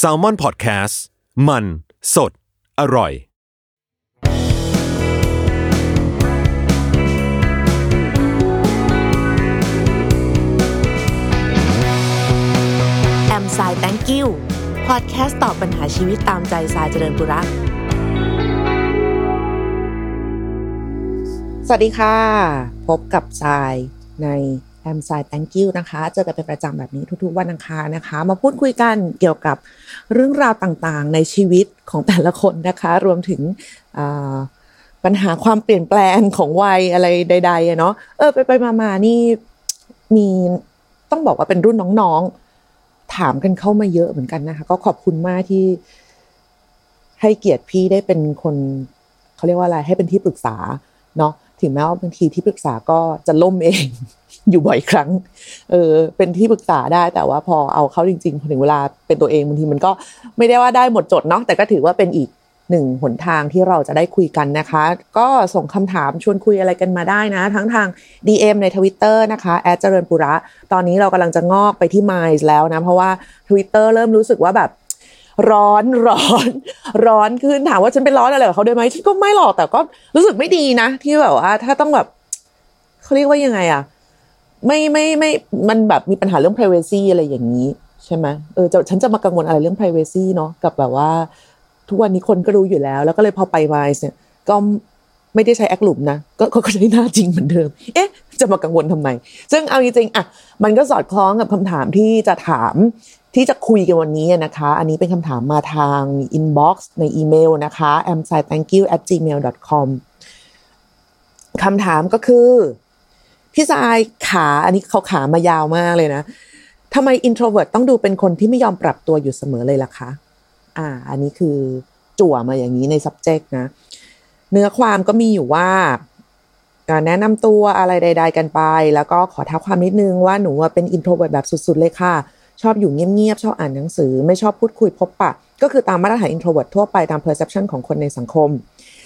s a l ม o n PODCAST มัน สด อร่อย แอมสายแตงกิวพอดแคสต์ตอบปัญหาชีวิตตามใจสายเจริญบุรักสวัสดีค่ะ พบกับสายใน แอมไซด์ thank you นะคะ เจอกันเป็นประจำแบบนี้ทุกๆวันอังคารนะคะ มาพูดคุยกันเกี่ยวกับเรื่องราวต่างๆ ในชีวิตของแต่ละคนนะคะ รวมถึงปัญหาความเปลี่ยนแปลงของวัยอะไรใดๆเนาะเออไปไปมาๆนี่มีต้องบอกว่าเป็นรุ่นน้องๆ ถามกันเข้ามาเยอะเหมือนกันนะคะ ก็ขอบคุณมากที่ให้เกียรติพี่ได้เป็นคนเขาเรียกว่าอะไรให้เป็นที่ปรึกษาเนาะถึงแม้ว่าบางทีที่ปรึกษาก็จะล่มเอง อยู่บ่อยครั้ง เออ เป็นที่ปรึกษาได้ แต่ว่าพอเอาเข้าจริงๆพอถึงเวลาเป็นตัวเองบางทีมันก็ไม่ได้ว่าได้หมดจดเนาะ แต่ก็ถือว่าเป็นอีกหนึ่งหนทางที่เราจะได้คุยกันนะคะ ก็ส่งคำถามชวนคุยอะไรกันมาได้นะ ทั้งทาง DM ในทวิตเตอร์นะคะแอดเจริญปุระ ตอนนี้เรากำลังจะงอกไปที่ไมล์แล้วนะ เพราะว่า Twitter เริ่มรู้สึกว่าแบบร้อนร้อนร้อนขึ้นถามว่าฉันเป็นร้อนอะไรกับเขาด้วยไหมฉันก็ไม่หรอกแต่ก็รู้สึกไม่ดีนะ ที่แบบว่าถ้าต้องแบบเขาเรียกว่ายังไงอะ ไม่ไม่ไม่มันแบบมีปัญหาเรื่อง privacy อะไรอย่างนี้ ใช่ไหมเออจะฉันจะมากังวลอะไรเรื่อง privacy เนาะกับแบบว่า ทุกวันนี้คนก็รู้อยู่แล้ว แล้วก็เลยพอไปไวส์เนี่ยก็ไม่ได้ใช้แอคลุมนะก็ก็ใช้หน้าจริงเหมือนเดิม เอ๊ะ จะมากังวลทำไม ซึ่งเอาจริงๆอะมันก็สอดคล้องกับคำถามที่จะถามที่จะคุยกันวันนี้นะคะ อันนี้เป็นคำถามมาทาง inbox ในอีเมลนะคะ a m s i t h a n k y o u at gmail com คำถามก็คือ พี่สายขาอันนี้เขาขามายาวมากเลยนะทำไม introvert ต้องดูเป็นคนที่ไม่ยอมปรับตัวอยู่เสมอเลยล่ะคะ อ่า อันนี้คือจั่วมาอย่างนี้ใน subject นะ เนื้อความก็มีอยู่ว่าการแนะนำตัวอะไรใด ๆ กันไป แล้วก็ขอท้าความนิดนึงว่าหนูเป็น introvert แบบสุด ๆ เลยค่ะ ชอบอยู่เงียบ ๆ ชอบอ่านหนังสือ ไม่ชอบพูดคุยพบปะ ก็คือตามมาตรฐาน introvert ทั่วไปตาม perception ของคนในสังคม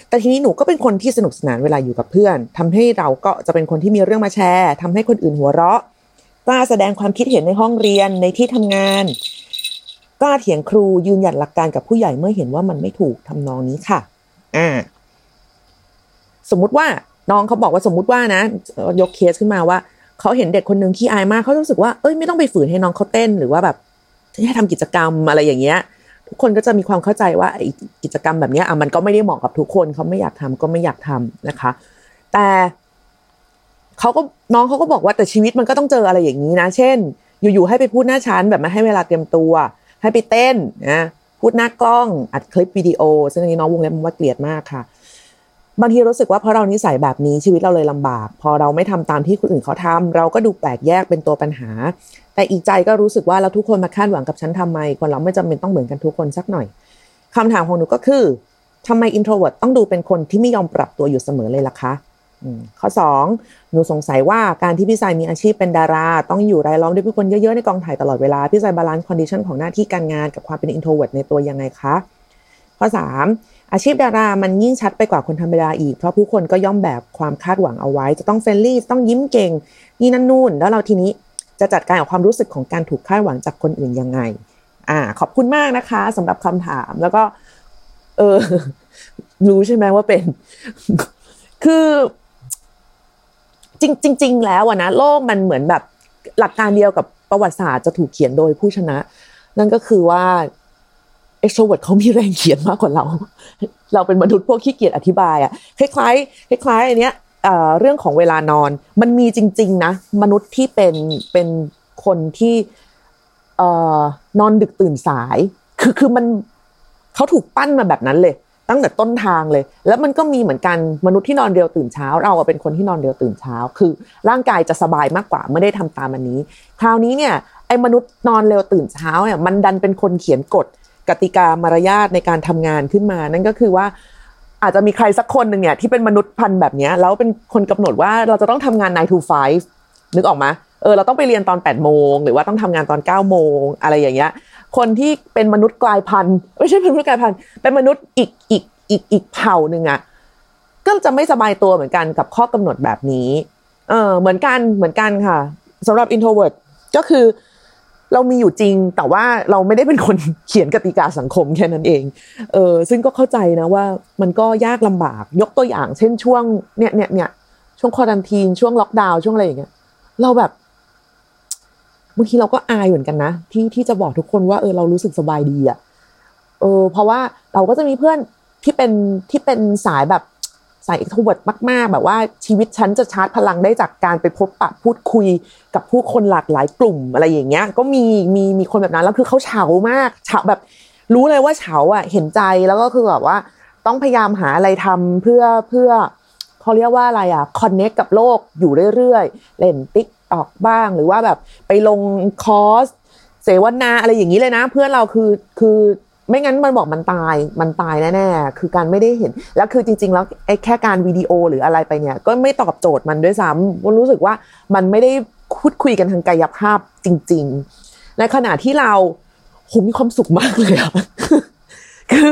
แต่ทีนี้หนูก็เป็นคนที่สนุกสนานเวลาอยู่กับเพื่อนทำให้เราก็จะเป็นคนที่มีเรื่องมาแชร์ทำให้คนอื่นหัวเราะกล้าแสดงความคิดเห็นในห้องเรียนในที่ทำงานกล้าเถียงครูยืนหยัดหลักการกับผู้ใหญ่เมื่อเห็นว่ามันไม่ถูกทำนองนี้ค่ะ อ่า สมมุติว่าน้องเขาบอกว่าสมมุติว่านะ ยกเคสขึ้นมาว่าเขาเห็นเด็กคนหนึ่งขี้อายมากเขารู้สึกว่าเอ้ยไม่ต้องไปฝืนให้น้องเขาเต้นหรือว่าแบบให้ทำกิจกรรมอะไรอย่างเงี้ย ทุกคนก็จะมีความเข้าใจว่ากิจกรรมแบบนี้อะมันก็ไม่ได้เหมาะกับทุกคนเขาไม่อยากทำก็ไม่อยากทำนะคะ แต่เขาก็น้องเขาก็บอกว่าแต่ชีวิตมันก็ต้องเจออะไรอย่างนี้นะ เช่น อยู่ๆให้ไปพูดหน้าชั้นแบบไม่ให้เวลาเตรียมตัว ให้ไปเต้นนะพูดหน้ากล้องอัดคลิปวิดีโอซึ่งอันนี้น้องวงเล็บมันว่าเกลียดมากค่ะบางทีรู้สึกว่าเพราะเรานิสัยแบบนี้ชีวิตเราเลยลำบาก พอเราไม่ทำตามที่คนอื่นเขาทำเราก็ดูแปลกแยกเป็นตัวปัญหา แต่อีกใจก็รู้สึกว่าแล้วทุกคนมาคาดหวังกับฉันทำไม คนเราไม่จำเป็นต้องเหมือนกันทุกคนสักหน่อยคำถามของหนูก็คือทำไม introvert ต้องดูเป็นคนที่ไม่ยอมปรับตัวอยู่เสมอเลยล่ะคะข้อ 2 หนูสงสัยว่าการที่พี่สายมีอาชีพเป็นดารา ต้องอยู่รายล้อมด้วยผู้คนเยอะๆในกองถ่ายตลอดเวลา พี่สาย balance condition ของหน้าที่การงานกับความเป็น introvert ในตัวยังไงคะข้อ 3 อาชีพดารามันยิ่งชัดไปกว่าคนธรรมดาอีก เพราะผู้คนก็ย่อมแบบความคาดหวังเอาไว้ จะต้อง friendly ต้องยิ้มเก่ง นี่นั่นนู่น แล้วเราทีนี้ จะจัดการกับความรู้สึกของการถูกคาดหวังจากคนอื่นยังไง อ่า ขอบคุณมากนะคะสำหรับคำถามแล้วก็ เออ รู้ใช่ไหมว่าเป็น คือ จริงจริงแล้วอะนะโลกมันเหมือนแบบหลักการเดียวกับประวัติศาสตร์จะถูกเขียนโดยผู้ชนะ นั่นก็คือว่า extrovert เขามีแรงเขียนมากกว่าเรา เราเป็นมนุษย์พวกขี้เกียจอธิบายอะคล้ายๆคล้ายๆอันเนี้ย เรื่องของเวลานอน มันมีจริง ๆ นะ มนุษย์ที่เป็นเป็นคนที่นอนดึกตื่นสาย คือคือมันเขาถูกปั้นมาแบบนั้นเลย ตั้งแต่ต้นทางเลย แล้วมันก็มีเหมือนกันมนุษย์ที่นอนเร็วตื่นเช้า เราเป็นคนที่นอนเร็วตื่นเช้า คือร่างกายจะสบายมากกว่าไม่ได้ทำตามอันนี้ คราวนี้เนี่ยไอ้มนุษย์นอนเร็วตื่นเช้าเนี่ยมันดันเป็นคนเขียนกฎกติกามารยาทในการทำงานขึ้นมา นั่นก็คือว่า อาจจะมีใครสักคนหนึ่งเนี่ยที่เป็นมนุษย์พันธุ์แบบนี้แล้วเป็นคนกำหนดว่าเราจะต้องทำงาน9 to 5นึกออกไหมเออเราต้องไปเรียนตอน8โมงหรือว่าต้องทำงานตอน9โมงอะไรอย่างเงี้ย คนที่เป็นมนุษย์กลายพันธุ์ไม่ใช่เป็นมนุษย์กลายพันธุ์เป็นมนุษย์อีกอีกอีกอีกเผ่าหนึ่งอะก็จะไม่สบายตัวเหมือนกันกับข้อกำหนดแบบนี้ เออเหมือนกันเหมือนกันค่ะสำหรับ introvert ก็คือ เรามีอยู่จริงแต่ว่าเราไม่ได้เป็นคนเขียนกติกาสังคมแค่นั้นเองเออซึ่งก็เข้าใจนะว่ามันก็ยากลำบากยกตัวอย่าง เช่นช่วงเนี่ยเนี่ยเนี่ยช่วง quarantine ช่วงล็อกดาวน์ช่วงอะไรอย่างเงี้ยเราแบบบางทีเราก็อายเหมือนกันนะที่ที่จะบอกทุกคนว่าเออเรารู้สึกสบายดีอะเออเพราะว่าเราก็จะมีเพื่อนที่เป็นที่เป็นสายแบบ สาย extrovert มาก ๆ แบบว่าชีวิตฉันจะชาร์จพลังได้จากการไปพบปะพูดคุยกับผู้คนหลากหลายกลุ่มอะไรอย่างเงี้ย ก็มีมีมีคนแบบนั้นแล้วคือเขาเฉามากเฉาแบบรู้เลยว่าเฉาอะเห็นใจแล้วก็คือแบบว่าต้องพยายามหาอะไรทำเพื่อเพื่อเขาเรียกว่าอะไรอะ connect กับโลกอยู่เรื่อยๆ เล่น TikTok บ้างหรือว่าแบบไปลงคอร์สเสวนาอะไรอย่างนี้เลยนะ เพื่อนเราคือคือ ไม่งั้นมันบอกมันตายมันตายแน่ๆคือการไม่ได้เห็น แล้วคือจริง ๆ แล้วไอ้แค่การวิดีโอหรืออะไรไปเนี่ย ก็ไม่ตอบโจทย์มันด้วยซ้ำว่ารู้สึกว่ามันไม่ได้พูดคุยกันทางกายภาพจริง ๆ ในขณะที่เราโหมีความสุขมากเลยอะคือ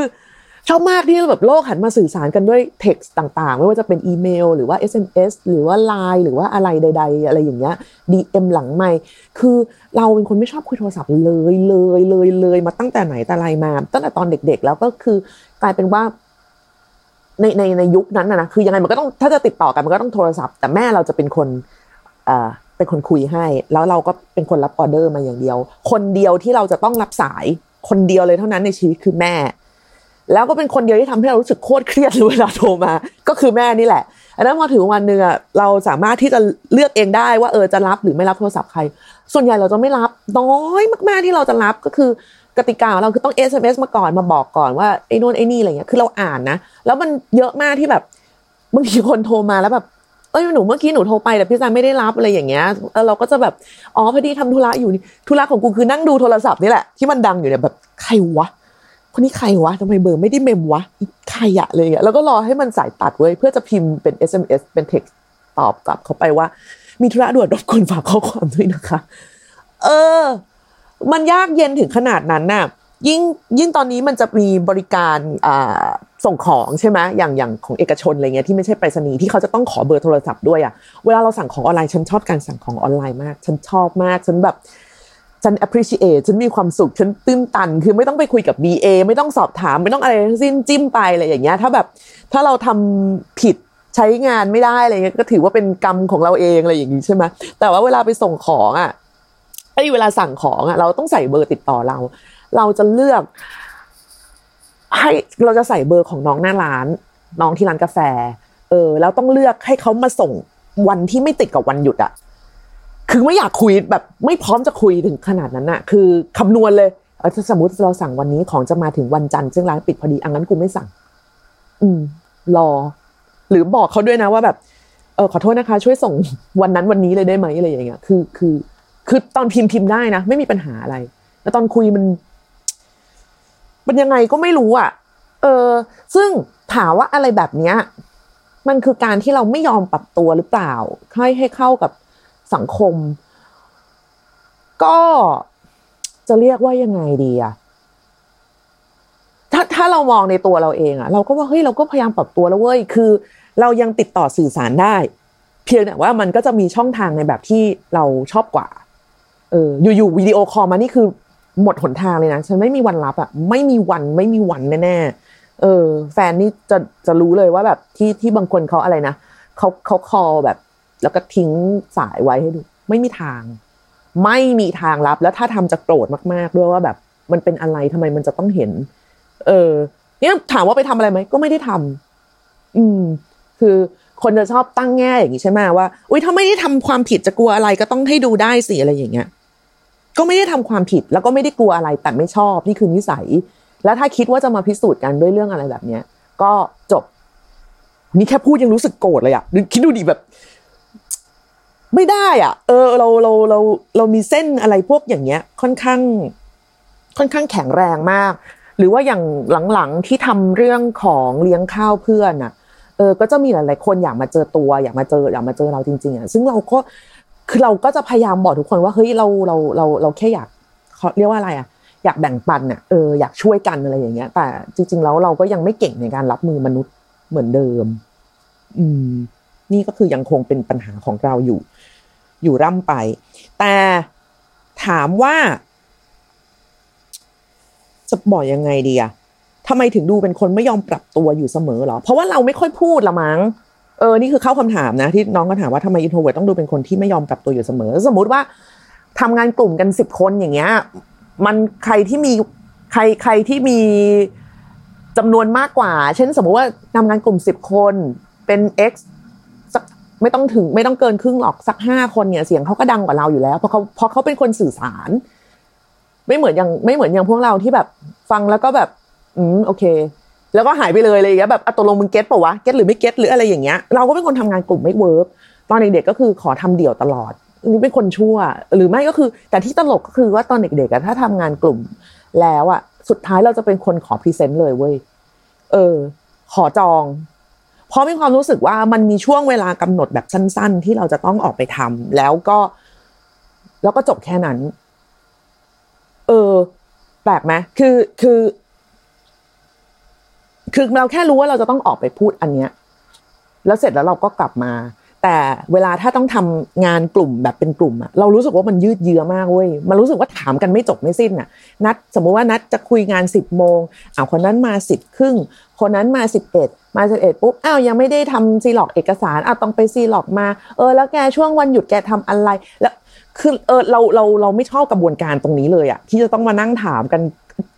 ชอบมากที่แบบโลกหันมาสื่อสารกันด้วยเท็กซ์ต่างๆ ไม่ว่าจะเป็นอีเมล หรือว่า SMS หรือว่า Line หรือว่าอะไรใด ๆ อะไรอย่างเงี้ย DM หลังไม่คือเราเป็นคนไม่ชอบคุยโทรศัพท์เลยเลยเลยเลยมาตั้งแต่ไหนแต่ไรมา ตั้งแต่ตอนเด็กๆ แล้วก็คือกลายเป็นว่าในในในยุคนั้นนะคือยังไงมันก็ต้องถ้าจะติดต่อกันมันก็ต้องโทรศัพท์ แต่แม่เราจะเป็นคนเอ่อเป็นคนคุยให้ แล้วเราก็เป็นคนรับออเดอร์มาอย่างเดียว คนเดียวที่เราจะต้องรับสายคนเดียวเลยเท่านั้นในชีวิตคือแม่ แล้วก็เป็นคนเดียวที่ทำให้เรารู้สึกโคตรเครียดเลยเวลาโทรมา ก็คือแม่นี่แหละอันนั้นพอถึงวันหนึ่งอะเราสามารถที่จะเลือกเองได้ว่าเออจะรับหรือไม่รับโทรศัพท์ใคร ส่วนใหญ่เราจะไม่รับน้อยมาก ๆที่เราจะรับก็คือกติกาของเราคือต้อง SMS มาก่อนมาบอกก่อนว่าไอ้นู่นไอ้นี่อะไรเงี้ยคือเราอ่านนะ แล้วมันเยอะมากที่แบบบางทีคนโทรมาแล้วแบบเอ้ยหนูเมื่อกี้หนูโทรไปแต่พี่ซันไม่ได้รับอะไรอย่างเงี้ยเราก็จะแบบอ๋อพอดีทำธุระอยู่ธุระของกูคือนั่งดูโทรศัพท์นี่แหละที่มันดังอยู่เนี่ยแบบใครวะ คนนี้ใครวะทำไมเบอร์ไม่ได้เมมวะใครอะอะไรเงี้ยแล้วก็รอให้มันสายตัดเว้ยเพื่อจะพิมพ์เป็น SMS เป็นเท็กตอบกลับเขาไปว่า มีธุระด่วนรบกวนฝากข้อความด้วยนะคะ เออ มันยากเย็นถึงขนาดนั้นน่ะยิ่งยิ่งตอนนี้มันจะมีบริการอ่าส่งของใช่ไหมอย่างอย่างของเอกชนอะไรเงี้ยที่ไม่ใช่ไปรษณีย์ที่เขาจะต้องขอเบอร์โทรศัพท์ด้วยอะเวลาเราสั่งของออนไลน์ฉันชอบการสั่งของออนไลน์มาก ฉันชอบมากฉันแบบ ฉัน appreciate ฉันมีความสุข ฉันตื้นตัน คือไม่ต้องไปคุยกับ BA ไม่ต้องสอบถาม ไม่ต้องอะไรทั้งสิ้นจิ้มไปอะไรอย่างเงี้ย ถ้าแบบ ถ้าเราทำผิดใช้งานไม่ได้อะไรเงี้ย ก็ถือว่าเป็นกรรมของเราเองอะไรอย่างงี้ใช่ไหมแต่ว่าเวลาไปส่งของอะไอ้เวลาสั่งของอะ เราต้องใส่เบอร์ติดต่อเรา เราจะเลือก ให้เราจะใส่เบอร์ของน้องหน้าร้าน น้องที่ร้านกาแฟ เออ แล้วต้องเลือกให้เขามาส่งวันที่ไม่ติดกับวันหยุดอะ คือไม่อยากคุยแบบไม่พร้อมจะคุยถึงขนาดนั้นอะคือคำนวณเลยเออสมมติเราสั่งวันนี้ของจะมาถึงวันจันทร์ซึ่งร้านปิดพอดีอังั้นกูไม่สั่ง อืม รอ หรือบอกเขาด้วยนะว่าแบบเออขอโทษนะคะ ช่วยส่งวันนั้นวันนี้เลยได้ไหมอะไรอย่างเงี้ยคือคือ คือตอนพิมพ์พิมพ์ได้นะไม่มีปัญหาอะไรแต่ตอนคุยมันมันยังไงก็ไม่รู้อะ เออ ซึ่งถามว่าอะไรแบบเนี้ย มันคือการที่เราไม่ยอมปรับตัวหรือเปล่าให้ให้เข้ากับ สังคม ก็จะเรียกว่ายังไงดีอะถ้าถ้าเรามองในตัวเราเองอะเราก็ว่าเฮ้ยเราก็พยายามปรับตัวแล้วเว้ยคือ เรายังติดต่อสื่อสารได้ เพียงแต่ว่ามันก็จะมีช่องทางในแบบที่เราชอบกว่า เอออยู่ๆ video call มานี่คือหมดหนทางเลยนะฉันไม่มีวันรับอะไม่มีวันไม่มีวันแน่ๆเออ แฟนนี่จะจะรู้เลยว่าแบบที่ที่บางคนเขาอะไรนะเขาเขา call แบบ แล้วก็ทิ้งสายไว้ให้ดู ไม่มีทาง ไม่มีทางรับ แล้วถ้าทำจะโกรธมากๆด้วยว่าแบบ มันเป็นอะไรทำไมมันจะต้องเห็น เออ เนี่ยถามว่าไปทำอะไรไหมก็ไม่ได้ทำอืม คือคนจะชอบตั้งแง่อย่างนี้ใช่ไหมว่าอุ้ยถ้าไม่ได้ทำความผิดจะกลัวอะไรก็ต้องให้ดูได้สิอะไรอย่างเงี้ย ก็ไม่ได้ทำความผิดแล้วก็ไม่ได้กลัวอะไรแต่ไม่ชอบนี่คือนิสัย แล้วถ้าคิดว่าจะมาพิสูจน์กันด้วยเรื่องอะไรแบบเนี้ย ก็จบ นี่แค่พูดยังรู้สึกโกรธเลยอะคิดดูดิแบบ ไม่ได้อะ เออเราเราเราเรามีเส้นอะไรพวกอย่างเงี้ย ค่อนข้าง ค่อนข้างแข็งแรงมาก หรือว่าอย่างหลังๆที่ทำเรื่องของเลี้ยงข้าวเพื่อนอะ เออ ก็จะมีหลายๆคนอยากมาเจอตัวอยากมาเจออยากมาเจอเราจริงๆอะซึ่งเราก็คือเราก็จะพยายามบอกทุกคนว่าเฮ้ยเราเราเราเราแค่อยากเขาเรียกว่าอะไรอะอยากแบ่งปันอะเอออยากช่วยกันอะไรอย่างเงี้ย แต่จริง ๆ แล้วเราก็ยังไม่เก่งในการรับมือมนุษย์เหมือนเดิม อืม นี่ก็คือยังคงเป็นปัญหาของเราอยู่ อยู่ร่ำไป แต่ถามว่าจะบอกยังไงดีอะทำไมถึงดูเป็นคนไม่ยอมปรับตัวอยู่เสมอหรอ เพราะว่าเราไม่ค่อยพูดละมั้ง เออ นี่คือเข้าคำถามนะที่น้องก็ถามว่าทำไม introvert้องดูเป็นคนที่ไม่ยอมปรับตัวอยู่เสมอ สมมุติว่าทำงานกลุ่มกันสิบคนอย่างเงี้ย มันใครที่มีใครใครที่มีจำนวนมากกว่า เช่นสมมุติว่าทำงานกลุ่มสิบคนเป็น X ไม่ต้องถึงไม่ต้องเกินครึ่งหรอกสักห้าคนเนี่ยเสียงเขาก็ดังกว่าเราอยู่แล้วเพราะเขาเพราะเขาเป็นคนสื่อสาร ไม่เหมือนอย่างไม่เหมือนอย่างพวกเราที่แบบฟังแล้วก็แบบ อืมโอเค แล้วก็หายไปเลยอะไรอย่างเงี้ยแบบเออตกลงมึง get ป่าววะ get หรือไม่ get หรืออะไรอย่างเงี้ยเราก็เป็นคนทำงานกลุ่มไม่ work ตอนเด็กๆก็คือขอทำเดี่ยวตลอดนี่เป็นคนชั่ว หรือไม่ก็คือ แต่ที่ตลกก็คือว่าตอนเด็กๆอะถ้าทำงานกลุ่ม แล้วอะสุดท้ายเราจะเป็นคนขอ present เลยเว้ยเออ ขอจอง เพราะมีความรู้สึกว่ามันมีช่วงเวลากำหนดแบบสั้น ๆ ที่เราจะต้องออกไปทำแล้วก็แล้วก็จบแค่นั้น เออแปลกไหมคือคือ คือเราแค่รู้ว่าเราจะต้องออกไปพูดอันเนี้ย แล้วเสร็จแล้วเราก็กลับมา แต่เวลาถ้าต้องทำงานกลุ่มแบบเป็นกลุ่มอะเรารู้สึกว่ามันยืดเยื้อมากเว้ยมันรู้สึกว่าถามกันไม่จบไม่สิ้นอะนัดสมมุติว่านัดจะคุยงานสิบโมงอ้าวคนนั้นมาสิบครึ่งคนนั้นมาสิบเอ็ดมาสิบเอ็ดปุ๊บ อ้าว ยังไม่ได้ทำซีล็อกเอกสาร อ้าว ต้องไปซีล็อกมา เออ แล้วแกช่วงวันหยุดแกทำอะไร แล้ว คือ เออ เรา เรา เราไม่ชอบกระบวนการตรงนี้เลยอะที่จะต้องมานั่งถามกัน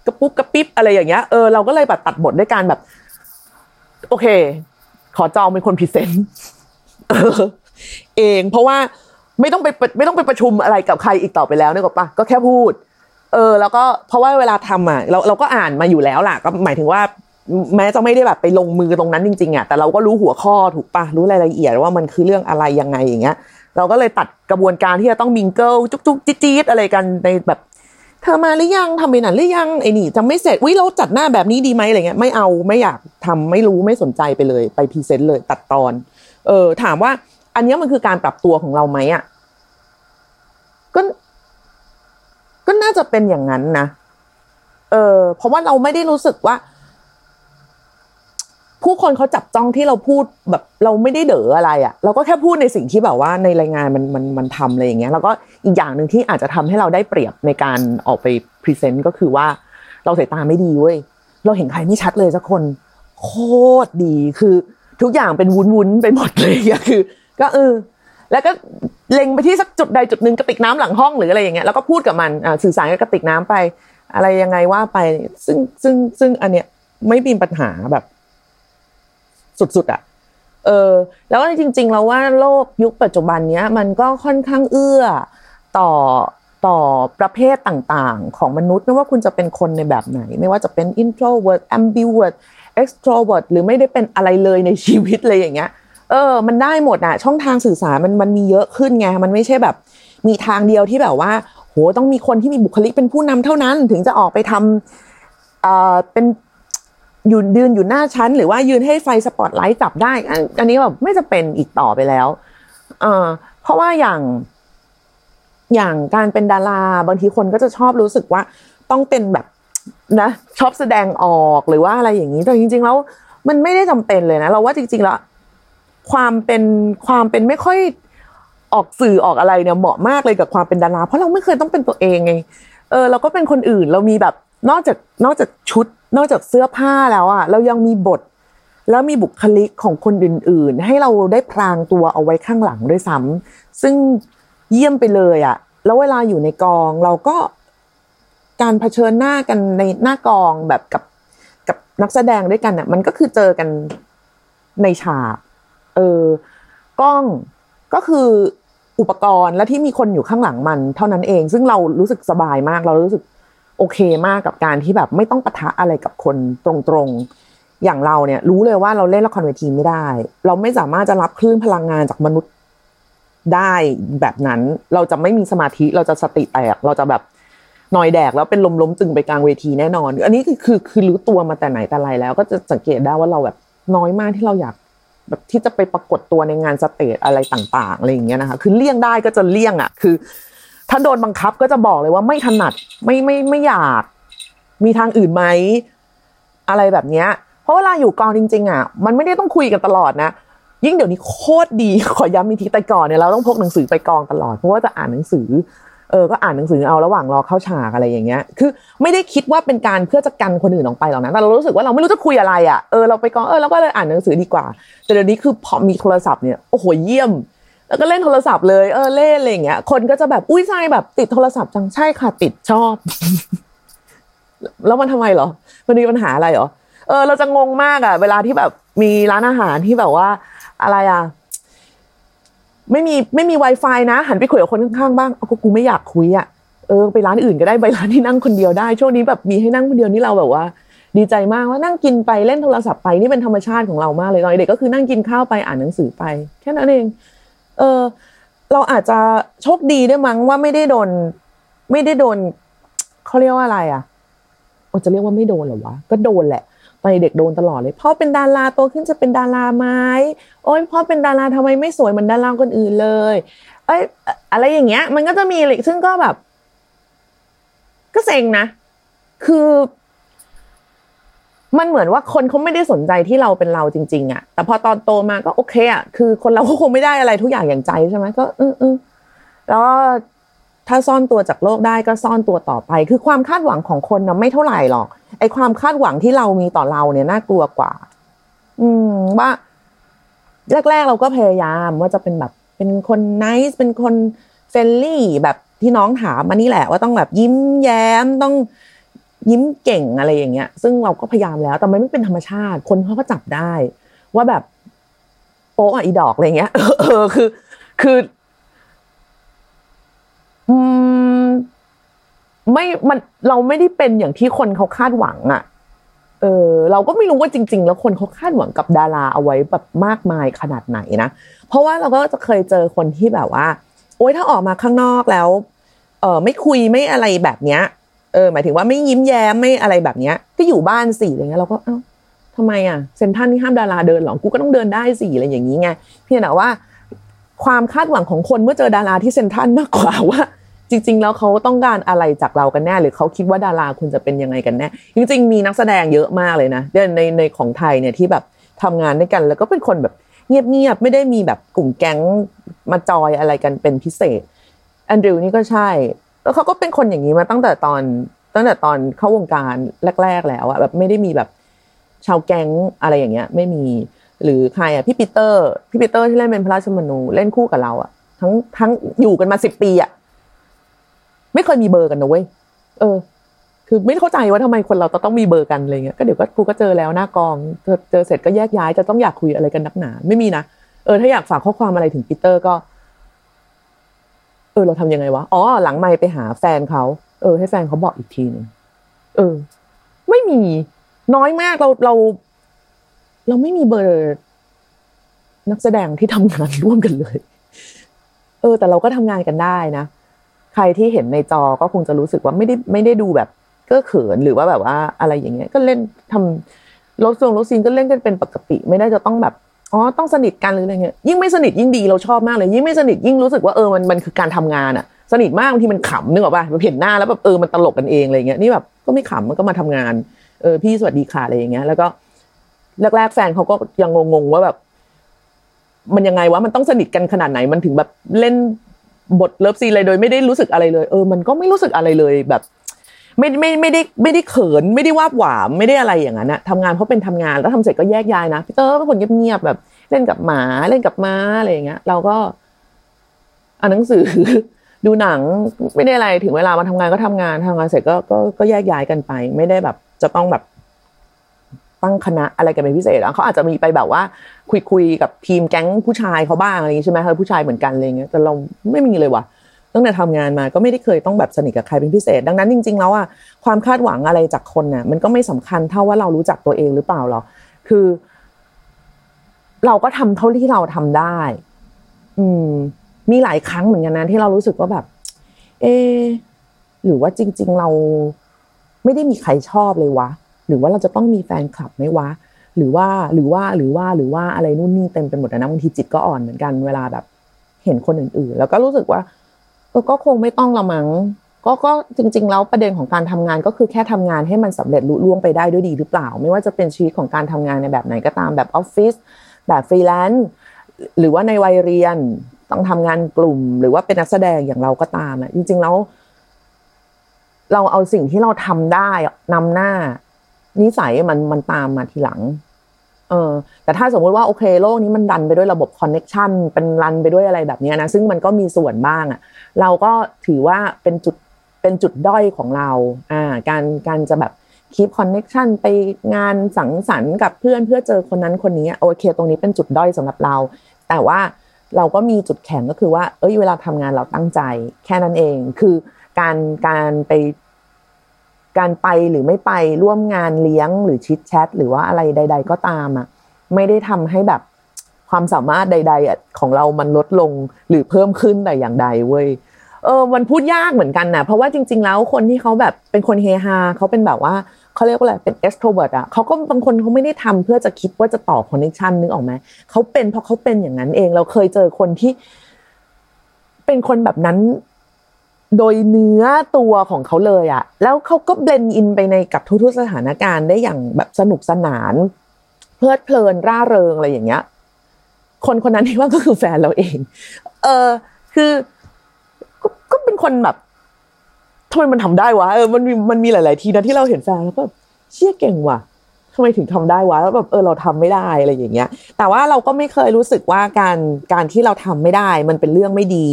กระปุ๊บกระปิ๊บอะไรอย่างเงี้ย เออ เราก็เลยแบบตัดบทด้วยการแบบ โอเค ขอจองเป็นคน present เอง เพราะว่าไม่ต้องไปไม่ต้องไปประชุมอะไรกับใครอีกต่อไปแล้วเนี่ยก็ปะก็แค่พูด เออ แล้วก็เพราะว่าเวลาทำอะเราเราก็อ่านมาอยู่แล้วล่ะ ก็หมายถึงว่า แม้จะไม่ได้แบบไปลงมือตรงนั้นจริงๆอะแต่เราก็รู้หัวข้อถูกปะรู้รายละเอียดว่ามันคือเรื่องอะไรยังไงอย่างเงี้ย เราก็เลยตัดกระบวนการที่จะต้อง mingle จุ๊กจุกจี๊ดจี๊ดอะไรกันในแบบเธอมาหรือยังทำไปนั่นหรือยังไอ้นี่จะไม่เสร็จวิเราจัดหน้าแบบนี้ดีไหมอะไรเงี้ยไม่เอาไม่อยากทำไม่รู้ไม่สนใจไปเลย ไปพรีเซนต์เลยตัดตอน เออถามว่า อันนี้มันคือการปรับตัวของเราไหมอะก็ก็น่าจะเป็นอย่างนั้นนะเออเพราะว่าเราไม่ได้รู้สึกว่า ผู้คนเขาจับจ้องที่เราพูดแบบ เราไม่ได้เด๋ออะไรอะ่ะ เราก็แค่พูดในสิ่งที่แบบว่า ในรายงานมันมันมันทำอะไรอย่างเงี้ย แล้วก็อีกอย่างหนึ่งที่อาจจะทำให้เราได้เปรียบในการออกไปpresent ก็คือว่าเราสายตาไม่ดีเว้ยเราเห็นใครไม่ชัดเลยสักคน โคตรดีคือ ทุกอย่างเป็นวุ้นวุ้นไปหมดเลยอะคือ ก็เออแล้วก็เล็งไปที่สักจุดใดจุดหนึ่งกระติกน้ำหลังห้องหรืออะไรอย่างเงี้ยแล้วก็พูดกับมันอ่าสื่อสารกับกระติกน้ำไป อะไรยังไงว่าไป ซึ่งซึ่งซึ่งอันเนี้ยไม่มีปัญหาแบบ สุดๆอะเออ แล้วจริงๆเราว่าโลกยุคปัจจุบันเนี้ย มันก็ค่อนข้างเอื้อต่อต่อประเภทต่างๆ ของมนุษย์ไม่ว่าคุณจะเป็นคนในแบบไหน ไม่ว่าจะเป็น introvert ambivert extrovert หรือไม่ได้เป็นอะไรเลยในชีวิตเลยอย่างเงี้ย เออ มันได้หมดอะช่องทางสื่อสารมันมันมีเยอะขึ้นไงมันไม่ใช่แบบ มีทางเดียวที่แบบว่า โหต้องมีคนที่มีบุคลิกเป็นผู้นำเท่านั้น ถึงจะออกไปทำเอ่อเป็นอยู่ยืนอยู่หน้าชั้น หรือว่ายืนให้ไฟสปอตไลท์จับได้ อันนี้แบบไม่จะเป็นอีกต่อไปแล้วเออเพราะว่าอย่างอย่างการเป็นดาราบางทีคนก็จะชอบรู้สึกว่าต้องเป็นแบบ นะชอบแสดงออกหรือว่าอะไรอย่างนี้แต่จริง ๆ แล้ว มันไม่ได้จำเป็นเลยนะเราว่าจริง ๆ แล้ว ความเป็นความเป็นไม่ค่อยออกสื่อออกอะไรเนี่ยเหมาะมากเลยกับความเป็นดาราเพราะเราไม่เคยต้องเป็นตัวเองไงเออเราก็เป็นคนอื่นเรามีแบบนอกจากนอกจากชุด นอกจากเสื้อผ้าแล้วอะเรายังมีบท แล้วมีบุคลิกของคนอื่น ๆ ให้เราได้พรางตัวเอาไว้ข้างหลังด้วยซ้ำซึ่งเยี่ยมไปเลยอะแล้วเวลาอยู่ในกองเราก็ การเผชิญหน้ากันในหน้ากองแบบกับกับนักแสดงด้วยกันเนี่ยมันก็คือเจอกันในฉากเออกล้องก็คืออุปกรณ์และที่มีคนอยู่ข้างหลังมันเท่านั้นเอง ซึ่งเรารู้สึกสบายมาก เรารู้สึกโอเคมากกับการที่แบบไม่ต้องปะทะอะไรกับคนตรงๆ อย่างเราเนี่ย รู้เลยว่าเราเล่นละครเวทีไม่ได้ เราไม่สามารถจะรับคลื่นพลังงานจากมนุษย์ได้แบบนั้น เราจะไม่มีสมาธิเราจะสติแตกเราจะแบบ นอยแดกแล้วเป็นลมล้มตึงไปกลางเวทีแน่นอน อันนี้คือคือคือรู้ตัวมาแต่ไหนแต่ไรแล้ว ก็จะสังเกตได้ว่าเราแบบน้อยมากที่เราอยากแบบที่จะไปปรากฏตัวในงานสเตจอะไรต่างๆอะไรอย่างเงี้ยนะคะ คือเลี่ยงได้ก็จะเลี่ยงอะ คือ ถ้าโดนบังคับก็จะบอกเลยว่าไม่ถนัดไม่ไม่ไม่อยาก มีทางอื่นไหมอะไรแบบเนี้ย เพราะเวลาอยู่กองจริง ๆ อะ มันไม่ได้ต้องคุยกันตลอดนะยิ่งเดี๋ยวนี้โคตรดีขอย้ำอีกทีแต่ก่อนเนี่ยเราต้องพกหนังสือไปกองตลอดเพราะว่าจะอ่านหนังสือ เออก็อ่านหนังสือเอาระหว่างรอเข้าฉากอะไรอย่างเงี้ย คือไม่ได้คิดว่าเป็นการเพื่อจะกันคนอื่นออกไปหรอกนะ แต่เรารู้สึกว่าเราไม่รู้จะคุยอะไรอะ เออเราไปกองเออเราก็เลยอ่านหนังสือดีกว่า แต่เดี๋ยวนี้คือพอมีโทรศัพท์เนี่ยโอ้โหเยี่ยม แล้วก็เล่นโทรศัพท์เลยเออเล่นอะไรอย่างเงี้ย คนก็จะแบบอุ้ยใช่แบบติดโทรศัพท์จังใช่ค่ะติดชอบ แล้วมันทำไมเหรอ มันมีปัญหาอะไรเหรอ เออ เราจะงงมากอะเวลาที่แบบมีร้านอาหารที่แบบว่าอะไรอะ ไม่มีไม่มี Wi-Fi นะ หันไปคุยกับคนข้างๆบ้างก็กูไม่อยากคุยอะเออไปร้านอื่นก็ได้ไปร้านที่นั่งคนเดียวได้ ช่วงนี้แบบมีให้นั่งคนเดียวนี่เราแบบว่า ดีใจมากว่านั่งกินไปเล่นโทรศัพท์ไปนี่เป็นธรรมชาติของเรามากเลยตอนเด็กก็คือนั่งกินข้าวไปอ่านหนังสือไป แค่นั้นเอง เออเราอาจจะโชคดีด้วยมั้งว่าไม่ได้โดน ไม่ได้โดนเขาเรียกว่าอะไรอะโอจะเรียกว่าไม่โดนเหรอวะก็โดนแหละ ตอนเด็กโดนตลอดเลยพ่อเป็นดาราโตขึ้นจะเป็นดาราไหมโอ้ยพ่อเป็นดาราทำไมไม่สวยเหมือนดาราคนอื่นเลย เอ้ยอะไรอย่างเงี้ย มันก็จะมีเลยซึ่งก็แบบ ก็เซ็งนะ คือ มันเหมือนว่าคนเขาไม่ได้สนใจที่เราเป็นเราจริง ๆอะแต่พอตอนโตมาก็โอเคอะคือ คนเราก็คงไม่ได้อะไรทุกอย่างอย่างใจใช่ไหมก็เออเออแล้ว ถ้าซ่อนตัวจากโลกได้ก็ซ่อนตัวต่อไป คือความคาดหวังของคนนะไม่เท่าไหร่หรอกไอ้ความคาดหวังที่เรามีต่อเราเนี่ยน่ากลัวกว่า อืมว่าแรก ๆ เราก็พยายามว่าจะเป็นแบบ เป็นคน nice เป็นคน friendly แบบที่น้องถามมานี่แหละ ว่าต้องแบบยิ้มแย้มต้องยิ้มเก่งอะไรอย่างเงี้ย ซึ่งเราก็พยายามแล้ว แต่มันไม่เป็นธรรมชาติ คนเขาก็จับได้ ว่าแบบโป๊ะอีดอกอะไรเงี้ยเออคือ คือ ไม่มันเราไม่ได้เป็นอย่างที่คนเขาคาดหวังอะ่ะเออเราก็ไม่รู้ว่าจริง ๆ แล้วคนเขาคาดหวังกับดาราเอาไว้แบบมากมายขนาดไหนนะเพราะว่าเราก็จะเคยเจอคนที่แบบว่า โอ๊ยถ้าออกมาข้างนอกแล้ว เออไม่คุยไม่อะไรแบบเนี้ย เออ หมายถึงว่าไม่ยิ้มแย้มไม่อะไรแบบเนี้ย ก็อยู่บ้านสิอะไรเงี้ยเราก็เอ้าทำไมอะเซนทันนี่ห้ามดาราเดินหรอกูก็ต้องเดินได้สิอะไรอย่างนี้ไงเพียงแต่ว่า ความคาดหวังของคนเมื่อเจอดาราที่เซนทันมากกว่าว่า จริง ๆ แล้วเขาต้องการอะไรจากเรากันแน่ หรือเขาคิดว่าดาราคุณจะเป็นยังไงกันแน่ จริง ๆ มีนักแสดงเยอะมากเลยนะในในของไทยเนี่ยที่แบบทำงานด้วยกัน แล้วก็เป็นคนแบบเงียบๆไม่ได้มีแบบกลุ่มแก๊งมาจอยอะไรกันเป็นพิเศษแอนดรูนี่ก็ใช่ แล้วเขาก็เป็นคนอย่างนี้มาตั้งแต่ตอนตั้งแต่ตอนเข้าวงการแรก ๆ แล้วอะแบบไม่ได้มีแบบชาวแก๊งอะไรอย่างเงี้ย ไม่มี หรือใครอะพี่ปีเตอร์พี่ปีเตอร์ที่เล่นเป็นพระราชมนูเล่นคู่กับเราอะ ทั้งทั้งอยู่กันมาสิบปีอะไม่เคยมีเบอร์กันนะเว้ยเออ คือไม่เข้าใจว่าทำไมคนเราต้องมีเบอร์กันอะไรเงี้ยก็เดี๋ยวก็กูก็เจอแล้วหน้ากองเจอเจอเสร็จก็แยกย้ายจะต้องอยากคุยอะไรกันนักหนา ไม่มีนะเออถ้าอยากฝากข้อความอะไรถึงปีเตอร์ก็ เออ เราทำยังไงวะอ๋อหลังไม่ไปหาแฟนเขาเออ ให้แฟนเขาบอกอีกทีหนึ่งเออ ไม่มีน้อยมากเราเรา เราไม่มีเบอร์นักแสดงที่ทำงานร่วมกันเลย เออ แต่เราก็ทำงานกันได้นะ ใครที่เห็นในจอก็คงจะรู้สึกว่าไม่ได้ไม่ได้ดูแบบก็เขินหรือว่าแบบว่าอะไรอย่างเงี้ย ก็เล่นทำรถทรงรถซีนก็เล่นกันเป็นปกติ ไม่ได้จะต้องแบบอ๋อต้องสนิทกันหรืออะไรเงี้ยยิ่งไม่สนิทยิ่งดีเราชอบมากเลย ยิ่งไม่สนิทยิ่งรู้สึกว่าเออมันมันคือการทำงานอะสนิทมากบางทีมันขำนึกออกป่ะเห็นหน้าแล้วแบบเออมันตลกกันเองอะไรเงี้ยนี่แบบก็ไม่ขำมันก็มาทำงานเออพี่สวัสดีค่ะอะไรอย่างเงี้ยแล้วก็ แรกๆแฟนเขาก็ยังงงๆว่าแบบ มันยังไงวะมันต้องสนิทกันขนาดไหนมันถึงแบบเล่นบท love scene อะไรโดยไม่ได้รู้สึกอะไรเลย เออ มันก็ไม่รู้สึกอะไรเลยแบบ ไม่ไม่ไม่ได้ไม่ได้เขินไม่ได้วาบหวามไม่ได้อะไรอย่างนั้นอะทำงานเพราะเป็นทำงานแล้วทำเสร็จก็แยกย้ายนะพี่เตอร์เป็นคนเงียบๆแบบ เล่นกับหมาเล่นกับม้าอะไรอย่างเงี้ย เราก็อ่านหนังสือดูหนังไม่ได้อะไรถึงเวลามาทำงานก็ทำงานทำงานเสร็จก็ก็ก็แยกย้ายกันไป ไม่ได้แบบ จะต้องแบบ ตั้งคณะอะไรกันเป็นพิเศษเขาอาจจะมีไปแบบว่าคุยคุยกับทีมแก๊งผู้ชายเขาบ้างอะไรอย่างนี้ใช่ไหมเขาผู้ชายเหมือนกันอะไรเงี้ยแต่เราไม่มีเลยว่ะตั้งแต่ทำงานมาก็ไม่ได้เคยต้องแบบสนิทกับใครเป็นพิเศษ ดังนั้นจริง ๆ แล้วอะความคาดหวังอะไรจากคนน่ะ มันก็ไม่สำคัญเท่าว่าเรารู้จักตัวเองหรือเปล่าหรอกคือ เราก็ทำเท่าที่เราทำได้ อืม มีหลายครั้งเหมือนกันนะที่เรารู้สึกว่าแบบ เออหรือว่าจริง ๆ เราไม่ได้มีใครชอบเลยวะ หรือว่าเราจะต้องมีแฟนคลับไหมวะ หรือว่าหรือว่าหรือว่าหรือว่าอะไรนู่นนี่เต็มไปหมดนะบางทีจิตก็อ่อนเหมือนกันเวลาแบบ เห็นคนอื่นๆ แล้วก็รู้สึกว่าก็คงไม่ต้องละมั้งก็ก็จริงๆแล้วประเด็นของการทำงานก็คือแค่ทำงานให้มันสำเร็จลุล่วงไปได้ด้วยดีหรือเปล่า ไม่ว่าจะเป็นชีวิตของการทำงานในแบบไหนก็ตามแบบออฟฟิศแบบฟรีแลนซ์หรือว่าในวัยเรียนต้องทำงานกลุ่ม หรือว่าเป็นนักแสดงอย่างเราก็ตามอะจริง ๆ แล้ว เราเอาสิ่งที่เราทำได้นำหน้า นิสัยมันมันตามมาทีหลัง เออ แต่ถ้าสมมุติว่าโอเคโลกนี้มันดันไปด้วยระบบ connection เป็น run ไปด้วยอะไรแบบนี้นะซึ่งมันก็มีส่วนบ้างอะเราก็ถือว่าเป็นจุดเป็นจุดด้อยของเรา อ่า การการจะแบบ keep connection ไปงานสังสรรค์กับเพื่อนเพื่อเจอคนนั้นคนนี้โอเค ตรงนี้เป็นจุดด้อยสำหรับเรา แต่ว่าเราก็มีจุดแข็งก็คือว่า เอ้ย เวลาทำงานเราตั้งใจ แค่นั้นเอง คือการการไป การไปหรือไม่ไปร่วมงานเลี้ยงหรือชิดแชทหรือว่าอะไรใด ๆ ก็ตามอะไม่ได้ทำให้แบบความสามารถใด ๆ ของเรามันลดลงหรือเพิ่มขึ้นแต่อย่างใดเว้ยเออมันพูดยากเหมือนกันนะเพราะว่าจริง ๆ แล้วคนที่เขาแบบเป็นคนเฮฮาเขาเป็นแบบว่าเขาเรียกว่าอะไรเป็น extrovert อะเขาก็บางคนเขาไม่ได้ทำเพื่อจะคิดว่าจะต่อ connection นึกออกไหมเขาเป็นเพราะเขาเป็นอย่างนั้นเองเราเคยเจอคนที่เป็นคนแบบนั้น โดยเนื้อตัวของเขาเลยอะแล้วเขาก็เบลนอินไปในกับทุกๆสถานการณ์ได้อย่างแบบสนุกสนาน เพลิดเพลินร่าเริงอะไรอย่างเงี้ย คนคนนั้นที่ว่าก็คือแฟนเราเอง เออ คือก็ก็เป็นคนแบบทำไมมันทำได้วะเออมันมีมันมีหลาย ๆ ทีนะที่เราเห็นแฟนแล้วก็เชี่ยเก่งว่ะทำไมถึงทำได้วะแล้วแบบเออเราทำไม่ได้อะไรอย่างเงี้ย แต่ว่าเราก็ไม่เคยรู้สึกว่าการการที่เราทำไม่ได้ มันเป็นเรื่องไม่ดี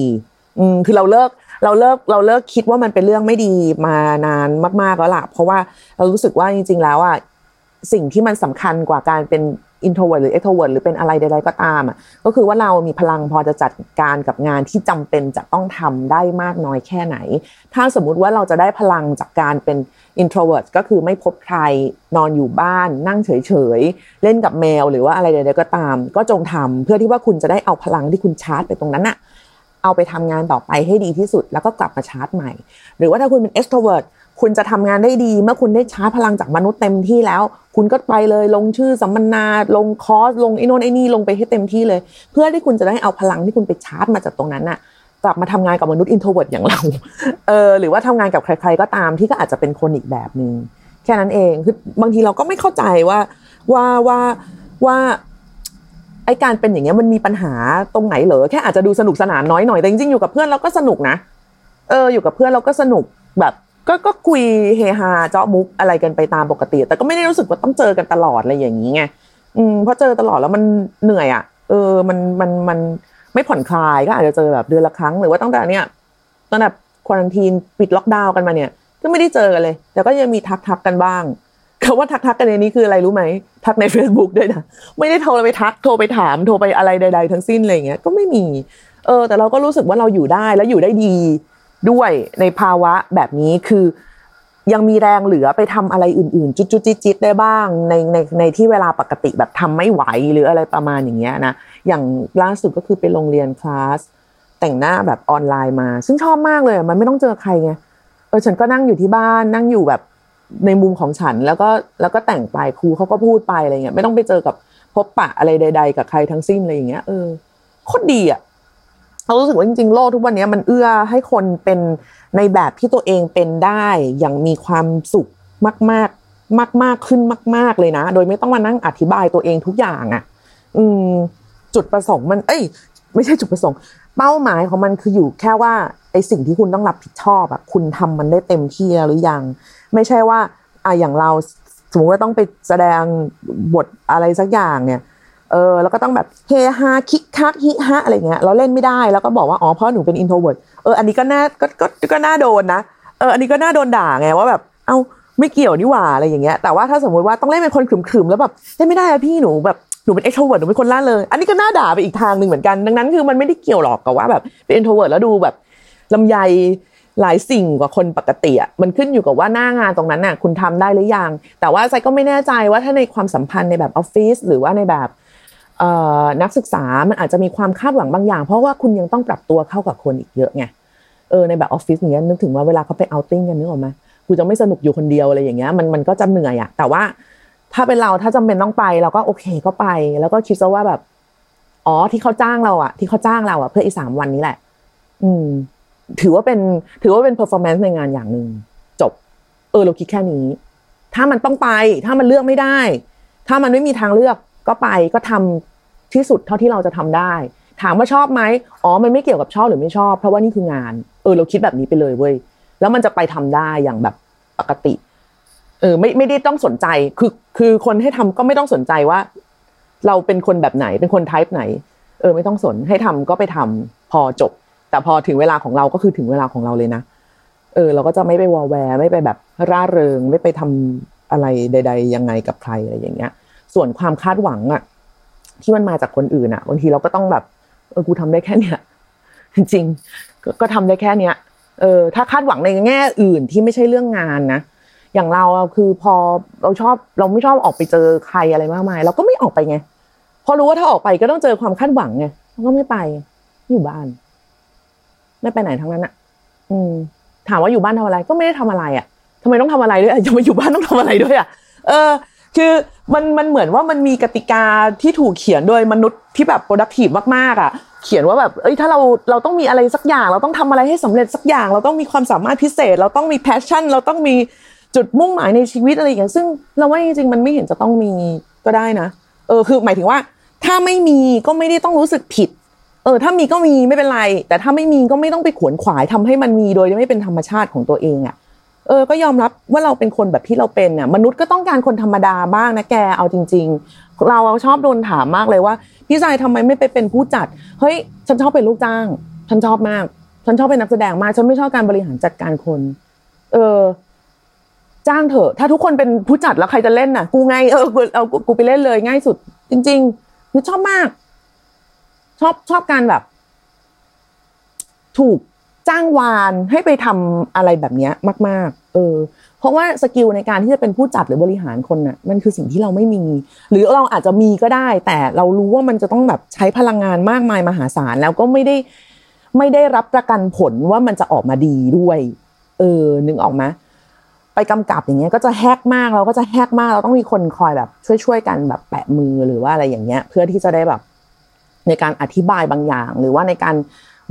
อืมคือเราเลิก เราเลิกเราเลิกคิดว่ามันเป็นเรื่องไม่ดีมานานมากๆแล้วล่ะเพราะว่าเรารู้สึกว่าจริง ๆ แล้วอะสิ่งที่มันสำคัญกว่าการเป็น introvert หรือ extrovert หรือเป็นอะไรใดๆก็ตามอะก็คือว่าเรามีพลังพอจะจัดการกับงานที่จำเป็นจะต้องทำได้มากน้อยแค่ไหน ถ้าสมมุติว่าเราจะได้พลังจากการเป็น introvert ก็คือไม่พบใครนอนอยู่บ้าน นั่งเฉยๆ เล่นกับแมวหรือว่าอะไรใดๆก็ตาม ก็จงทำเพื่อที่ว่าคุณจะได้เอาพลังที่คุณชาร์จไปตรงนั้นน่ะ เอาไปทำงานต่อไปให้ดีที่สุด แล้วก็กลับมาชาร์จใหม่ หรือว่าถ้าคุณเป็น extrovert คุณจะทำงานได้ดี เมื่อคุณได้ชาร์จพลังจากมนุษย์เต็มที่แล้ว คุณก็ไปเลยลงชื่อสัมมนาลงคอร์สลงไอ้นนไอ้นี่ลงไปให้เต็มที่เลย เพื่อที่คุณจะได้เอาพลังที่คุณไปชาร์จมาจากตรงนั้นน่ะกลับมาทำงานกับมนุษย์ introvert อย่างเราเออหรือว่าทำงานกับใคร ๆก็ตามที่ก็อาจจะเป็นคนอีกแบบหนึ่งแค่นั้นเองคือบางทีเราก็ไม่เข้าใจว่าว่าว่าว่า ไอการเป็นอย่างเงี้ยมันมีปัญหาตรงไหนเหรอแค่อาจจะดูสนุกสนานน้อยหน่อยแต่จริงๆอยู่กับเพื่อนเราก็สนุกนะ เอออยู่กับเพื่อนเราก็สนุกแบบ ก็ก็คุยเฮฮาเจาะมุกอะไรกันไปตามปกติ แต่ก็ไม่ได้รู้สึกว่าต้องเจอกันตลอดอะไรอย่างนี้ไงอืมเพราะเจอตลอดแล้วมันเหนื่อยอะ เออมันมันมันไม่ผ่อนคลายก็อาจจะเจอแบบเดือนละครั้งหรือว่าตั้งแต่เนี้ยตั้งแต่ควอนตีนปิดล็อกดาวน์กันมาเนี่ย ก็ไม่ได้เจอกันเลย แต่ก็ยังมีทักทักกันบ้าง คำว่าทักทักกันในนี้คืออะไรรู้ไหมทักใน Facebook ด้วยนะไม่ได้โทรไปทักโทรไปถามโทรไปอะไรใด ๆ ทั้งสิ้นอะไรเงี้ยก็ไม่มี เออ แต่เราก็รู้สึกว่าเราอยู่ได้แล้วอยู่ได้ดีด้วยในภาวะแบบนี้คือยังมีแรงเหลือไปทำอะไรอื่นๆ จุดๆจิตๆได้บ้าง ในในในที่เวลาปกติแบบทำไม่ไหวหรืออะไรประมาณอย่างเงี้ยนะอย่างล่าสุดก็คือไปโรงเรียนคลาสแต่งหน้าแบบออนไลน์มา ซึ่งชอบมากเลยมันไม่ต้องเจอใครไงเออฉันก็นั่งอยู่ที่บ้านนั่งอยู่แบบ ในมุมของฉันแล้วก็แล้วก็แต่งไปครูเขาก็พูดไปอะไรเงี้ยไม่ต้องไปเจอกับพบปะอะไรใด ๆ กับใครทั้งสิ้นอะไรอย่างเงี้ยเออโคตรดีอะเรารู้สึกว่าจริงๆ โลกทุกวันนี้มันเอื้อให้คนเป็นในแบบที่ตัวเองเป็นได้อย่างมีความสุขมาก ๆ มาก ๆขึ้นมาก ๆเลยนะ โดยไม่ต้องมานั่งอธิบายตัวเองทุกอย่างอะ อืม จุดประสงค์มัน เอ้ย ไม่ใช่จุดประสงค์ เป้าหมายของมันคืออยู่แค่ว่าไอสิ่งที่คุณต้องรับผิดชอบอะคุณทำมันได้เต็มที่หรือยัง ไม่ใช่ว่าอะอย่างเราสมมติว่าต้องไปแสดงบทอะไรสักอย่างเนี่ยเออแล้วก็ต้องแบบเฮฮาคิกคักฮิฮะอะไรเงี้ยเราเล่นไม่ได้แล้วก็บอกว่าอ๋อเพราะหนูเป็น introvert เอออันนี้ก็น่าก็ก็ก็น่าโดนนะเอออันนี้ก็น่าโดนด่าไงว่าแบบเอ้าไม่เกี่ยวนี่หว่าอะไรอย่างเงี้ยแต่ว่าถ้าสมมติว่าต้องเล่นเป็นคนขรึมๆแล้วแบบเล่นไม่ได้อะพี่หนูแบบหนูเป็น extrovert หนูเป็นคนร่าเริงอันนี้ก็น่าด่าไปอีกทางหนึ่งเหมือนกันดังนั้นคือมันไม่ได้เกี่ยวหรอกกับว่าแบบเป็น introvert แล้วดูแบบลำไย หลายสิ่งกว่าคนปกติอะมันขึ้นอยู่กับว่าหน้างานตรงนั้นน่ะคุณทำได้หรือยัง แต่ว่าไซก็ไม่แน่ใจว่าถ้าในความสัมพันธ์ในแบบออฟฟิศหรือว่าในแบบนักศึกษามันอาจจะมีความคาดหวังบางอย่าง เพราะว่าคุณยังต้องปรับตัวเข้ากับคนอีกเยอะไงเออในแบบออฟฟิศอย่างเงี้ยนึกถึงว่าเวลาเขาไป outing กันนึกออกไหมกูจะไม่สนุกอยู่คนเดียวอะไรอย่างเงี้ยมันมันก็จะเหนื่อยอะแต่ว่าถ้าเป็นเราถ้าจำเป็นต้องไปเราก็โอเคก็ไป แล้วก็คิดซะว่าแบบ อ๋อที่เขาจ้างเราอะที่เขาจ้างเราอะเพื่ออีสามวันนี้แหละ อืม ถือว่าเป็นถือว่าเป็น performance ในงานอย่างหนึ่งจบ เออเราคิดแค่นี้ ถ้ามันต้องไป ถ้ามันเลือกไม่ได้ ถ้ามันไม่มีทางเลือกก็ไปก็ทำที่สุดเท่าที่เราจะทำได้ ถามว่าชอบไหมอ๋อมันไม่เกี่ยวกับชอบหรือไม่ชอบ เพราะว่านี่คืองาน เออ เราคิดแบบนี้ไปเลยเว้ยแล้วมันจะไปทำได้อย่างแบบปกติ เออ ไม่ไม่ได้ต้องสนใจ คือคือคนให้ทำก็ไม่ต้องสนใจว่า เราเป็นคนแบบไหนเป็นคนไทป์ไหน เออ ไม่ต้องสนให้ทำก็ไปทำพอจบ แต่พอถึงเวลาของเราก็คือถึงเวลาของเราเลยนะ เออ เราก็จะไม่ไปวอแวร์ไม่ไปแบบร่าเริง ไม่ไปทำอะไรใด ๆ ยังไงกับใครอะไรอย่างเงี้ย ส่วนความคาดหวังอะที่มันมาจากคนอื่นอะบางทีเราก็ต้องแบบเออกูทำได้แค่เนี้ยจริงก็ทำได้แค่เนี้ยเออถ้าคาดหวังในแง่อื่นที่ไม่ใช่เรื่องงานนะอย่างเราคือพอเราชอบเราไม่ชอบออกไปเจอใครอะไรมากมาย เราก็ไม่ออกไปไงพอรู้ว่าถ้าออกไปก็ต้องเจอความคาดหวังไงเราก็ไม่ไปอยู่บ้าน ไม่ไปไหนทั้งนั้นอะอืม ถามว่าอยู่บ้านทำอะไรก็ไม่ได้ทำอะไรอะทำไมต้องทำอะไรด้วยจะมาอยู่บ้านต้องทำอะไรด้วยอะเออ คือมันมันเหมือนว่ามันมีกติกาที่ถูกเขียนโดยมนุษย์ที่แบบ productive มากๆอะ เขียนว่าแบบ เอ้ยถ้าเราเราต้องมีอะไรสักอย่าง เราต้องทำอะไรให้สำเร็จสักอย่าง เราต้องมีความสามารถพิเศษ เราต้องมี passion เราต้องมีจุดมุ่งหมายในชีวิตอะไรอย่างเงี้ยซึ่งเราว่าจริงๆมันไม่เห็นจะต้องมีก็ได้นะ เออ คือหมายถึงว่า ถ้าไม่มีก็ไม่ได้ต้องรู้สึกผิด เออถ้ามีก็มีไม่เป็นไร แต่ถ้าไม่มีก็ไม่ต้องไปขวนขวายทำให้มันมีโดยไม่เป็นธรรมชาติของตัวเองอะเออก็ยอมรับว่าเราเป็นคนแบบที่เราเป็นน่ะมนุษย์ก็ต้องการคนธรรมดาบ้างนะแกเอาจริง ๆ เราชอบโดนถามมากเลยว่าพี่ชายทำไมไม่ไปเป็นผู้จัดเฮ้ยฉันชอบเป็นลูกจ้าง ฉันชอบมาก ฉันชอบเป็นนักแสดงมากฉันไม่ชอบการบริหารจัดการคน เออ จ้างเถอะ ถ้าทุกคนเป็นผู้จัดแล้วใครจะเล่นน่ะ กูไงเออเอากูไปเล่นเลยง่ายสุด จริงๆคือชอบมาก ชอบชอบการแบบ ถูกจ้างวานให้ไปทำอะไรแบบนี้มาก ๆ เออ เพราะว่าสกิลในการที่จะเป็นผู้จัดหรือบริหารคนน่ะ มันคือสิ่งที่เราไม่มี หรือเราอาจจะมีก็ได้ แต่เรารู้ว่ามันจะต้องแบบใช้พลังงานมากมายมหาศาลแล้วก็ไม่ได้ไม่ได้รับประกันผลว่ามันจะออกมาดีด้วย เออ นึกออกไหมไปกำกับอย่างเงี้ยก็จะแฮกมากเราก็จะแฮกมากเราต้องมีคนคอยแบบ ช่วยๆกันแบบแปะมือหรือว่าอะไรอย่างเงี้ย เพื่อที่จะได้แบบ ในการอธิบายบางอย่าง หรือว่าในการ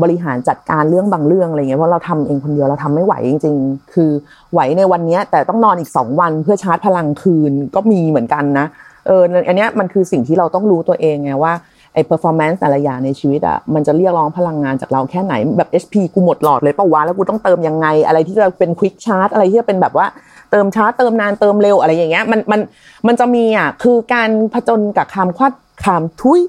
บริหารจัดการเรื่องบางเรื่องอะไรเงี้ยเพราะเราทำเองคนเดียวเราทำไม่ไหวจริง ๆ คือไหวในวันนี้แต่ต้องนอนอีกสองวันเพื่อชาร์จพลังคืนก็มีเหมือนกันนะเอออันนี้มันคือสิ่งที่เราต้องรู้ตัวเองไงว่าไอ้ performance แต่ละอย่างในชีวิตอะมันจะเรียกร้องพลังงานจากเราแค่ไหนแบบ HP กูหมดหลอดเลยปะวะแล้วกูต้องเติมยังไง อะไรที่จะเป็น quick charge อะไรที่จะเป็นแบบว่าเติมชาร์จเติมนานเติมเร็วอะไรอย่างเงี้ยมันมันมันจะมีอะคือการผจญกับความคาดความทุย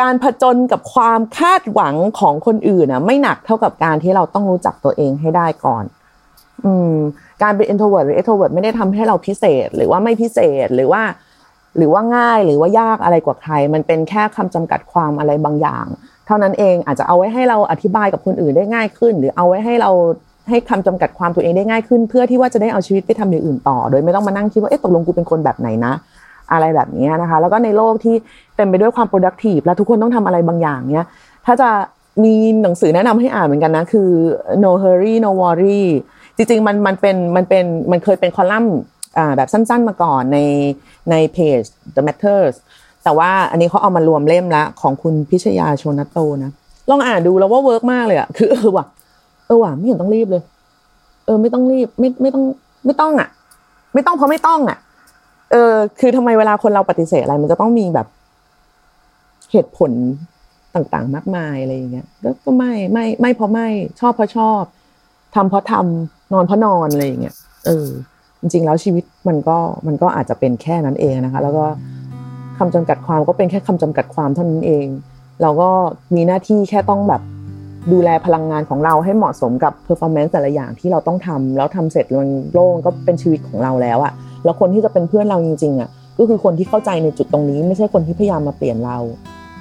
การผจญกับความคาดหวังของคนอื่นอะไม่หนักเท่ากับการที่เราต้องรู้จักตัวเองให้ได้ก่อน อืม การเป็น introvert หรือ extrovert ไม่ได้ทำให้เราพิเศษ หรือว่าไม่พิเศษหรือว่า หรือว่าง่ายหรือว่ายากอะไรกว่าใคร มันเป็นแค่คำจำกัดความอะไรบางอย่าง เท่านั้นเองอาจจะเอาไว้ให้เราอธิบายกับคนอื่นได้ง่ายขึ้น หรือเอาไว้ให้เราให้คำจำกัดความตัวเองได้ง่ายขึ้น เพื่อที่ว่าจะได้เอาชีวิตไปทำอย่างอื่นต่อ โดยไม่ต้องมานั่งคิดว่าเอ๊ะตกลงกูเป็นคนแบบไหนนะ อะไรแบบนี้นะคะ แล้วก็ในโลกที่เต็มไปด้วยความ productive แล้วทุกคนต้องทำอะไรบางอย่างเนี้ยถ้าจะมีหนังสือแนะนำให้อ่านเหมือนกันนะ คือ no hurry no worry จริงๆ มันมันเป็นมันเป็นมันเคยเป็นคอลัมน์อ่าแบบสั้นๆมาก่อนในในเพจ The Matters แต่ว่าอันนี้เขาเอามารวมเล่มละของคุณพิชยาโชนัตโตนะลองอ่านดูแล้วว่า work มากเลยอะคือเออว่ะเออว่ะไม่เห็นต้องรีบเลย เออ ไม่ต้องรีบ ไม่ไม่ต้อง ไม่ต้องอะไม่ต้องเพราะไม่ต้องอะ เออ คือทำไมเวลาคนเราปฏิเสธอะไร มันจะต้องมีแบบเหตุผลต่างๆ มากมายอะไรอย่างเงี้ยก็ไม่ไม่ไม่เพราะไม่ชอบเพราะชอบทำเพราะทำนอนเพราะนอนอะไรอย่างเงี้ยเออ จริง ๆ แล้วชีวิตมันก็มันก็อาจจะเป็นแค่นั้นเองนะคะ แล้วก็คำจำกัดความก็เป็นแค่คำจำกัดความเท่านั้นเอง เราก็มีหน้าที่แค่ต้องแบบดูแลพลังงานของเราให้เหมาะสมกับ performance แต่ละอย่างที่เราต้องทำแล้วทำเสร็จมันโล่งก็เป็นชีวิตของเราแล้วอะ แล้วคนที่จะเป็นเพื่อนเราจริงๆอะก็คือคนที่เข้าใจในจุดตรงนี้ ไม่ใช่คนที่พยายามมาเปลี่ยนเรา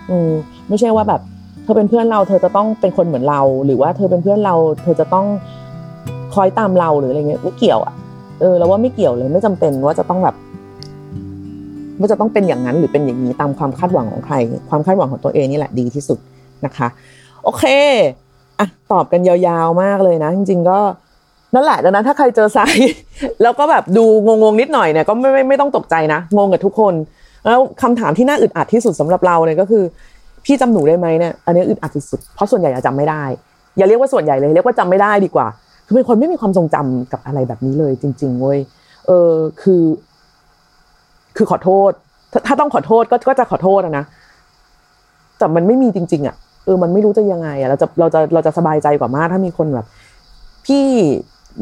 อืมไม่ใช่ว่าแบบเธอเป็นเพื่อนเรา เธอจะต้องเป็นคนเหมือนเรา หรือว่าเธอเป็นเพื่อนเรา เธอจะต้องคอยตามเราหรืออะไรเงี้ยไม่เกี่ยวอะเออเราว่าไม่เกี่ยวเลยไม่จำเป็นว่าจะต้องแบบว่าจะต้องเป็นอย่างนั้นหรือเป็นอย่างนี้ตามความคาดหวังของใคร ความคาดหวังของตัวเองนี่แหละดีที่สุดนะคะ โอเคอะตอบกันยาวๆมากเลยนะ จริง ๆ ก็ นั่นแหละดังนั้นถ้าใครเจอไซแล้วก็แบบดูงงๆนิดหน่อยเนี่ยก็ไม่ไม่ไม่ต้องตกใจนะ งงกับทุกคน แล้วคำถามที่น่าอึดอัดที่สุดสำหรับเราเนี่ยก็คือ พี่จำหนูได้ไหมเนี่ยอันนี้อึดอัดสุดๆเพราะส่วนใหญ่จำไม่ได้ อย่าเรียกว่าส่วนใหญ่เลยเรียกว่าจำไม่ได้ดีกว่า คือเป็นคนไม่มีความทรงจำกับอะไรแบบนี้เลยจริงๆเว้ยเออคือ คือขอโทษถ้าถ้าต้องขอโทษก็ก็จะขอโทษนะแต่มันไม่มีจริง ๆ อะเออมันไม่รู้จะยังไงอะเราจะเราจะเราจะสบายใจกว่ามากถ้ามีคนแบบพี่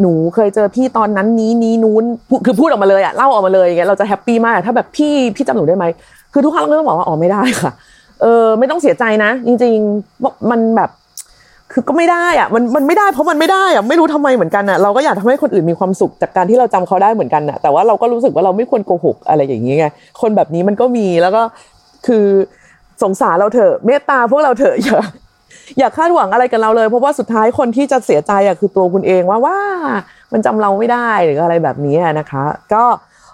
หนูเคยเจอพี่ตอนนั้นนี้นี้นู้นคือพูดออกมาเลยอะเล่าออกมาเลยอย่างเงี้ยเราจะแฮปปี้มากถ้าแบบพี่พี่จำหนูได้ไหมคือทุกครั้งเราก็ต้องบอกว่าอ๋อไม่ได้ค่ะ เออไม่ต้องเสียใจนะ จริงๆมันแบบ คือก็ไม่ได้อะมันมันไม่ได้เพราะมันไม่ได้อะไม่รู้ทำไมเหมือนกันอะเราก็อยากทำให้คนอื่นมีความสุขจากการที่เราจำเขาได้เหมือนกันอะแต่ว่าเราก็รู้สึกว่าเราไม่ควรโกหกอะไรอย่างนี้ไงคนแบบนี้มันก็มีแล้วก็คือสงสารเราเถอะเมตตาพวกเราเถอะอย่า อย่าคาดหวังอะไรกับเราเลย เพราะว่าสุดท้ายคนที่จะเสียใจอะคือตัวคุณเองว่าว่ามันจำเราไม่ได้หรืออะไรแบบนี้นะคะ ก็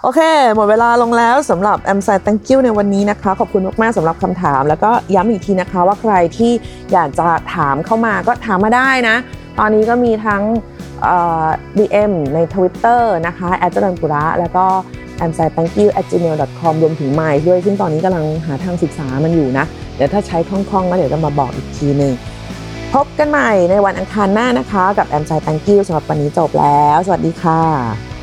โอเค หมดเวลาลงแล้วสำหรับ a m s i Thank you ในวันนี้นะคะ ขอบคุณมาก ๆสำหรับคำถาม แล้วก็ย้ำอีกทีนะคะว่าใครที่อยากจะถามเข้ามาก็ถามมาได้นะ ตอนนี้ก็มีทั้ง เอ่อ DM ใน Twitter นะคะแอดจรันปุระ แล้วก็ a m s i thank you at gmail com รวมถึงไมล์ด้วย ซึ่งตอนนี้กำลังหาทางศึกษามันอยู่นะ เดี๋ยวถ้าใช้คล่องๆ แล้วเดี๋ยวจะมาบอกอีกทีหนึ่งพบกันใหม่ในวันอังคารหน้านะคะ กับ a m s i thank you สำหรับวันนี้จบแล้ว สวัสดีค่ะ